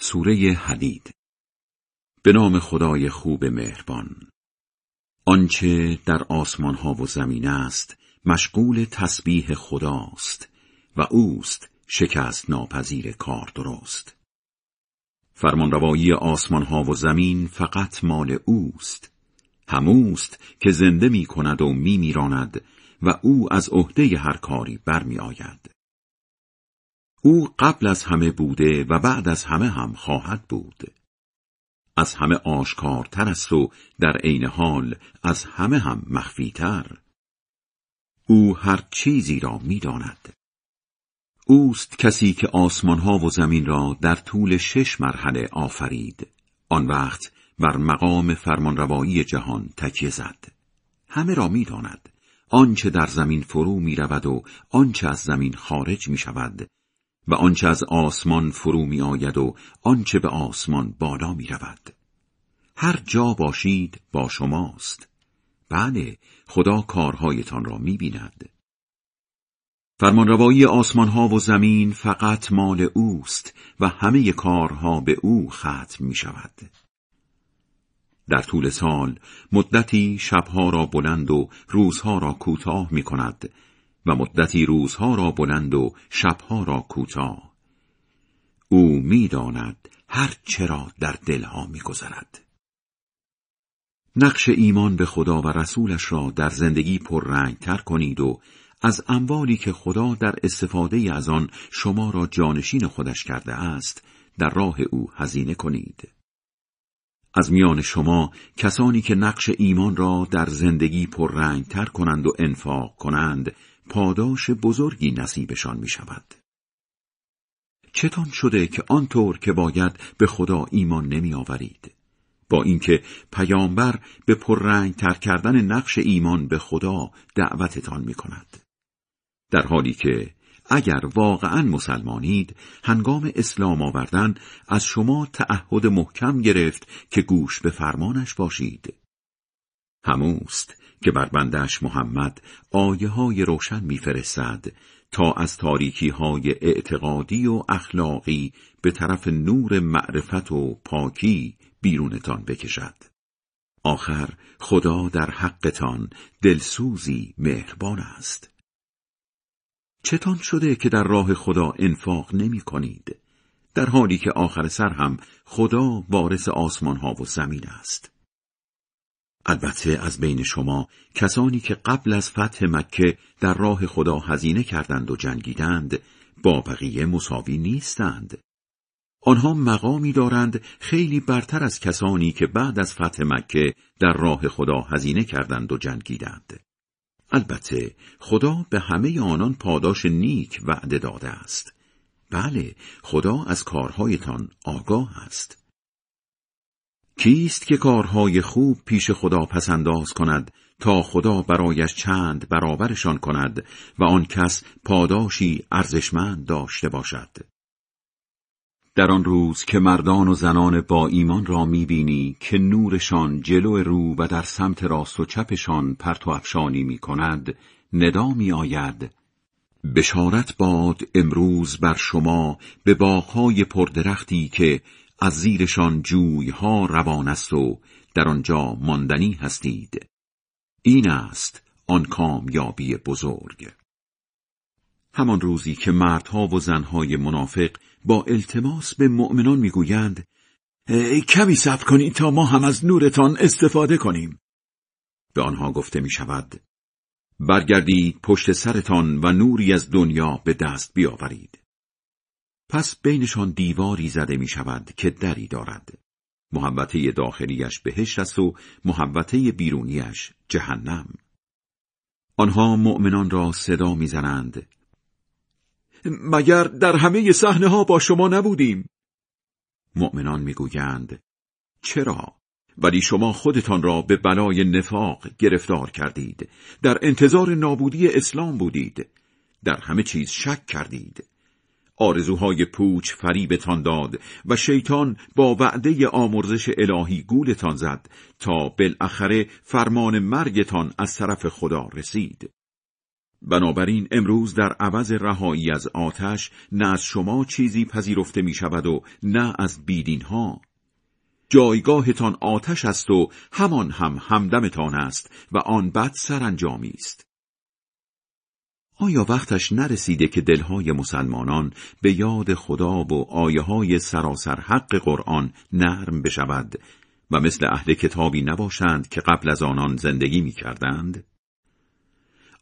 سوره حدید. به نام خدای خوب مهربان. آنچه در آسمان ها و زمین است مشغول تسبیح خداست و اوست شکست ناپذیر کار درست. فرمانروایی آسمان ها و زمین فقط مال اوست. هموست که زنده می کند و می میراند و او از عهده هر کاری برمی آید. او قبل از همه بوده و بعد از همه هم خواهد بود. از همه آشکارتر است و در عین حال از همه هم مخفیتر. او هر چیزی را می‌داند. اوست کسی که آسمانها و زمین را در طول شش مرحله آفرید. آن وقت بر مقام فرمانروایی جهان تکیه زد. همه را می‌داند. آنچه در زمین فرو می رود و آنچه از زمین خارج می شود و آنچه از آسمان فرو می آید و آنچه به آسمان بالا می رود. هر جا باشید با شماست. بله خدا کارهایتان را می بیند. فرمانروایی آسمان ها و زمین فقط مال اوست و همه کارها به او ختم می شود. در طول سال مدتی شبها را بلند و روزها را کوتاه می کند و مدتی روزها را بلند و شبها را کوتاه. او می‌داند هر چرا در دلها میگذرد. نقش ایمان به خدا و رسولش را در زندگی پررنگ تر کنید و از اموالی که خدا در استفاده از آن شما را جانشین خودش کرده است در راه او هزینه کنید. از میان شما کسانی که نقش ایمان را در زندگی پررنگ تر کنند و انفاق کنند پاداش بزرگی نصیبشان می شود. چتان شده که آنطور که باید به خدا ایمان نمی آورید. با اینکه پیامبر به پررنگ تر کردن نقش ایمان به خدا دعوتتان می کند. در حالی که اگر واقعا مسلمانید هنگام اسلام آوردن از شما تعهد محکم گرفت که گوش به فرمانش باشید هموست که بر بندش محمد آیه های روشن میفرستد تا از تاریکی های اعتقادی و اخلاقی به طرف نور معرفت و پاکی بیرونتان بکشد. آخر خدا در حقتان دلسوزی مهربان است. چتان شده که در راه خدا انفاق نمی کنید؟ در حالی که آخر سر هم خدا وارث آسمان ها و زمین است. البته از بین شما کسانی که قبل از فتح مکه در راه خدا هزینه کردند و جنگیدند با بقیه مساوی نیستند. آنها مقامی دارند خیلی برتر از کسانی که بعد از فتح مکه در راه خدا هزینه کردند و جنگیدند. البته خدا به همه آنان پاداش نیک وعده داده است. بله خدا از کارهایتان آگاه است. کیست که کارهای خوب پیش خدا پسنداز کند تا خدا برایش چند برابرشان کند و آن کس پاداشی ارزشمند داشته باشد. در آن روز که مردان و زنان با ایمان را می‌بینی که نورشان جلو رو و در سمت راست و چپشان پرتو افشانی می کند ندا می آید بشارت باد امروز بر شما به باغهای پردرختی که از زیرشان جویها روان است و در آنجا ماندنی هستید. این است آن کامیابی بزرگ. همان روزی که مردها و زنهای منافق با التماس به مؤمنان می‌گویند کمی صبر کنید تا ما هم از نورتان استفاده کنیم. به آنها گفته می شود برگردید پشت سرتان و نوری از دنیا به دست بیاورید. پس بینشان دیواری زده می شود که دری دارد. محبته داخلیش بهشت است و محبته بیرونیش جهنم. آنها مؤمنان را صدا می‌زنند. مگر در همه صحنه ها با شما نبودیم؟ مؤمنان می‌گویند چرا؟ ولی شما خودتان را به بلای نفاق گرفتار کردید. در انتظار نابودی اسلام بودید. در همه چیز شک کردید. آرزوهای پوچ فریبتان داد و شیطان با وعده آمرزش الهی گولتان زد تا بالاخره فرمان مرگتان از طرف خدا رسید. بنابراین امروز در عوض رهایی از آتش نه از شما چیزی پذیرفته می شود و نه از بیدین ها جایگاهتان آتش است و همان هم همدمتان است و آن بد سرانجامی است. آیا وقتش نرسیده که دلهای مسلمانان به یاد خدا و آیه های سراسر حق قرآن نرم بشود و مثل اهل کتابی نباشند که قبل از آنان زندگی می کردند؟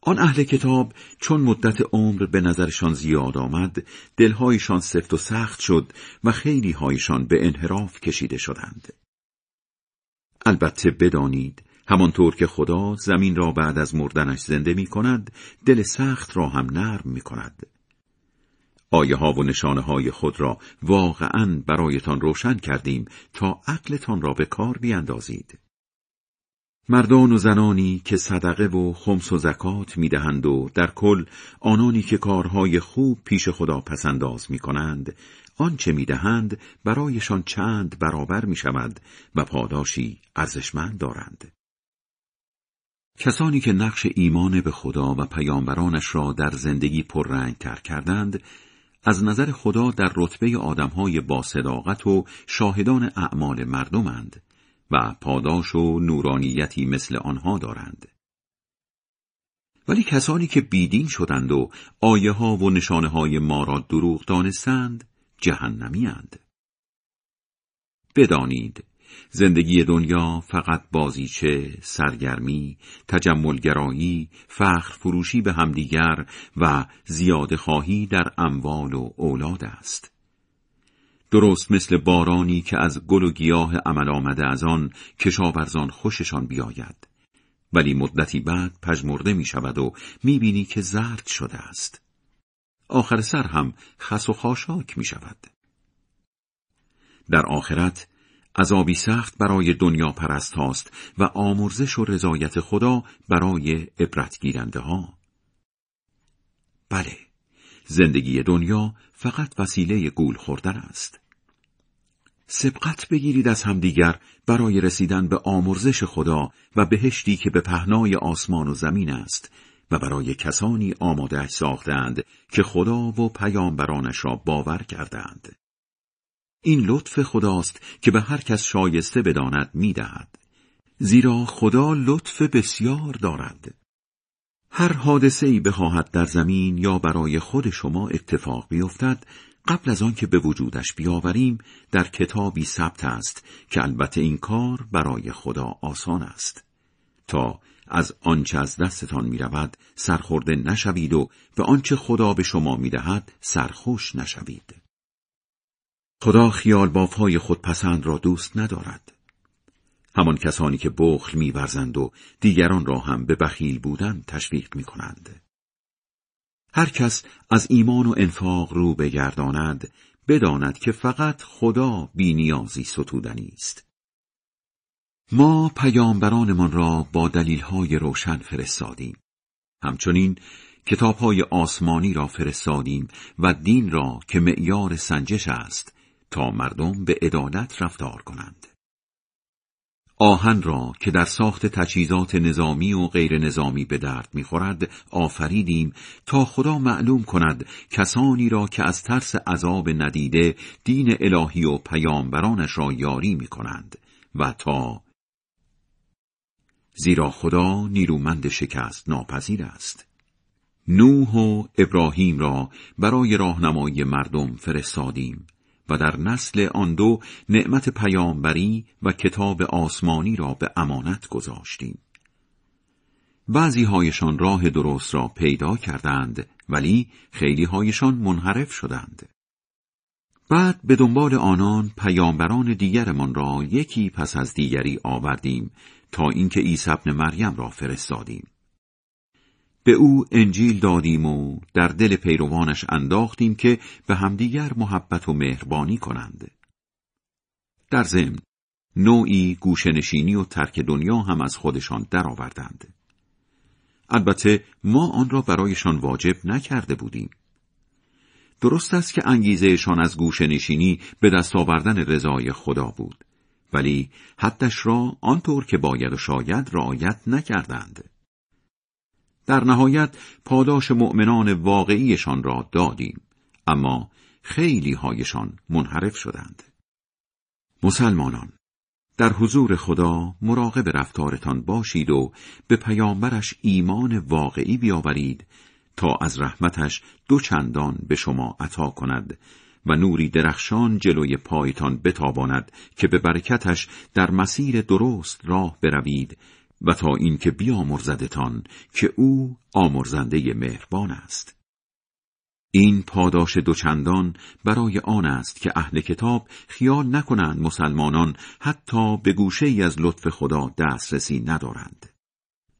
آن اهل کتاب چون مدت عمر به نظرشان زیاد آمد دلهایشان سفت و سخت شد و خیلی هایشان به انحراف کشیده شدند البته بدانید همانطور که خدا زمین را بعد از مردنش زنده می کند دل سخت را هم نرم می کند آیه ها و نشانه های خود را واقعا برایتان روشن کردیم تا عقلتان را به کار بیندازید مردان و زنانی که صدقه و خمس و زکات می‌دهند و در کل آنانی که کارهای خوب پیش خدا پسنداز می کنند آنچه می‌دهند برایشان چند برابر می شود و پاداشی ارزشمند دارند. کسانی که نقش ایمان به خدا و پیامبرانش را در زندگی پررنگ تر کردند از نظر خدا در رتبه آدمهای با صداقت و شاهدان اعمال مردمند و پاداش و نورانیتی مثل آنها دارند. ولی کسانی که بیدین شدند و آیه ها و نشانه های ما را دروغ دانستند جهنمی اند. بدانید زندگی دنیا فقط بازیچه، سرگرمی، تجملگرایی، فخر فروشی به همدیگر و زیاد خواهی در اموال و اولاد است. درست مثل بارانی که از گل و گیاه عمل آمده از آن کشاورزان خوششان بیاید. ولی مدتی بعد پژمرده می شود و می بینی که زرد شده است. آخر سر هم خس و خاشاک می شود در آخرت عذابی سخت برای دنیا پرست هاست و آمرزش و رضایت خدا برای عبرت گیرنده ها بله زندگی دنیا فقط وسیله گول خوردن است. سبقت بگیرید از همدیگر برای رسیدن به آمرزش خدا و بهشتی که به پهنای آسمان و زمین است و برای کسانی آماده ساختند که خدا و پیامبرانش را باور کردند. این لطف خداست که به هر کس شایسته بداند می‌دهد. زیرا خدا لطف بسیار دارد. هر حادثه ای بخواهد در زمین یا برای خود شما اتفاق بیفتد قبل از آنکه به وجودش بیاوریم در کتابی ثبت است که البته این کار برای خدا آسان است تا از آنچه از دستتان می رود سرخورده نشوید و به آنچه خدا به شما می دهد سرخوش نشوید خدا خیال بافهای خود پسند را دوست ندارد همان کسانی که بخل میورزند و دیگران را هم به بخیل بودن تشویق می کنند. هر کس از ایمان و انفاق رو بگرداند بداند که فقط خدا بینیازی ستودنی است. ما پیامبرانمان را با دلیلهای روشن فرستادیم. همچنین کتابهای آسمانی را فرستادیم و دین را که معیار سنجش است تا مردم به عدالت رفتار کنند. آهن را که در ساخت تجهیزات نظامی و غیر نظامی به درد می‌خورد آفریدیم تا خدا معلوم کند کسانی را که از ترس عذاب ندیده دین الهی و پیامبرانش را یاری می کنند و تا زیرا خدا نیرومند شکست ناپذیر است نوح و ابراهیم را برای راهنمایی مردم فرستادیم و در نسل آن دو نعمت پیامبری و کتاب آسمانی را به امانت گذاشتیم. بعضی هایشان راه درست را پیدا کردند ولی خیلی هایشان منحرف شدند. بعد به دنبال آنان پیامبران دیگرمان را یکی پس از دیگری آوردیم تا اینکه عیسی ابن مریم را فرستادیم. به او انجیل دادیم و در دل پیروانش انداختیم که به همدیگر محبت و مهربانی کنند. در ضمن نوعی گوشنشینی و ترک دنیا هم از خودشان درآوردند. البته ما آن را برایشان واجب نکرده بودیم. درست است که انگیزهشان از گوشنشینی به دست آوردن رضای خدا بود ولی حدش را آنطور که باید و شاید رعایت نکردند. در نهایت پاداش مؤمنان واقعیشان را دادیم. اما خیلی هایشان منحرف شدند. مسلمانان در حضور خدا مراقب رفتارتان باشید و به پیامبرش ایمان واقعی بیاورید تا از رحمتش دو چندان به شما عطا کند و نوری درخشان جلوی پایتان بتاباند که به برکتش در مسیر درست راه بروید و تا اینکه بیامرزدتان که او آمرزنده مهربان است. این پاداش دوچندان برای آن است که اهل کتاب خیال نکنند مسلمانان حتی به گوشه ای از لطف خدا دسترسی ندارند.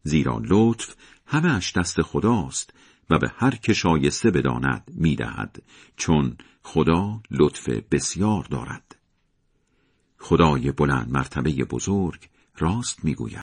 زیرا لطف همهش دست خداست و به هر که شایسته بداند می‌دهد چون خدا لطف بسیار دارد. خدای بلند مرتبه بزرگ راست می‌گوید.